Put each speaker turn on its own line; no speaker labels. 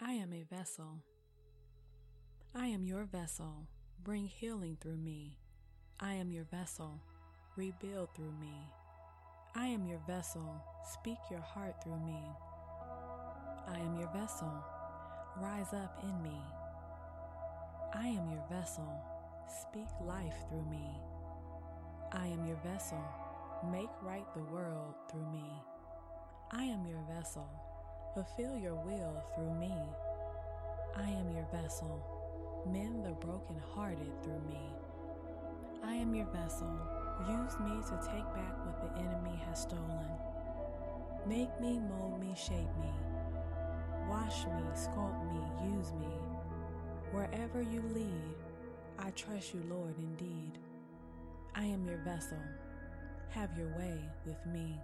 I am a vessel. I am your vessel. Bring healing through me. I am your vessel. Rebuild through me. I am your vessel. Speak your heart through me. I am your vessel. Rise up in me. I am your vessel. Speak life through me. I am your vessel. Make right the world through me. I am your vessel. Fulfill your will through me. I am your vessel. Mend the broken-hearted through me. I am your vessel. Use me to take back what the enemy has stolen. Make me, mold me, shape me. Wash me, sculpt me, use me. Wherever you lead, I trust you, Lord, indeed. I am your vessel. Have your way with me.